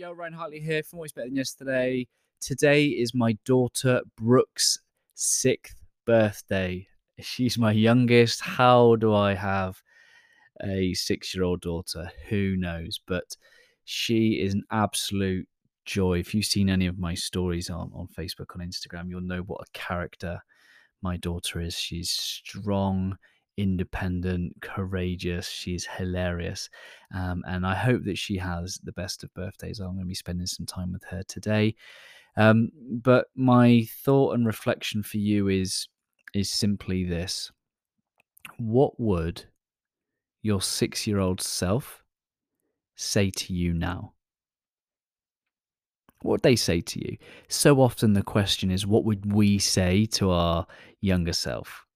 Yo, Ryan Hartley here from Always Better Than Yesterday. Today is my daughter Brooke's sixth birthday. She's my youngest. How do I have a six year old daughter? Who knows? But she is an absolute joy. If you've seen any of my stories on, on Facebook, on Instagram, you'll know what a character my daughter is. She's strong, independent, courageous. She's hilarious. Um, and I hope that she has the best of birthdays. I'm going to be spending some time with her today. Um, but my thought and reflection for you is is simply this. What would your six year old self say to you now? What would they say to you? So often the question is, what would we say to our younger self?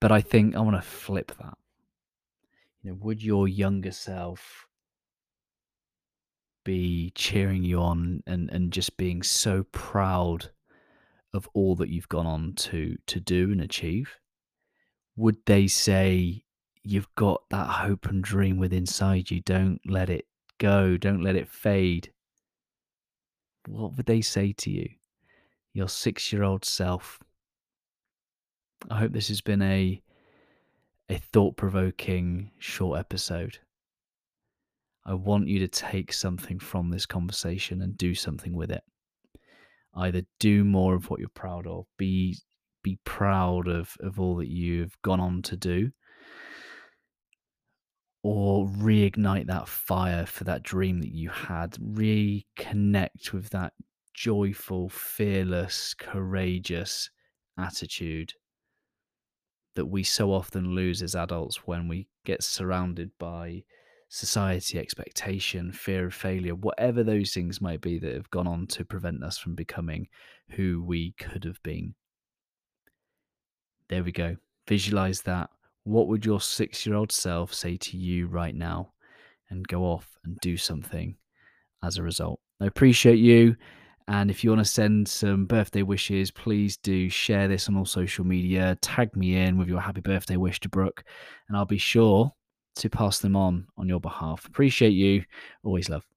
But I think I want to flip that. You know, would your younger self be cheering you on and, and just being so proud of all that you've gone on to to do and achieve? Would they say you've got that hope and dream within inside you? Don't let it go. Don't let it fade. What would they say to you? Your six year old self I hope this has been a a thought provoking short episode. I want you to take something from this conversation and do something with it. Either do more of what you're proud of, be be proud of, of all that you've gone on to do, or reignite that fire for that dream that you had, reconnect with that joyful, fearless, courageous attitude that we so often lose as adults when we get surrounded by society expectation, fear of failure, whatever those things might be that have gone on to prevent us from becoming who we could have been. There we go. Visualize that. What would your six year old self say to you right now? And go off and do something as a result. I appreciate you. And if you want to send some birthday wishes, please do share this on all social media. Tag me in with your happy birthday wish to Brooke, and I'll be sure to pass them on on your behalf. Appreciate you. Always love.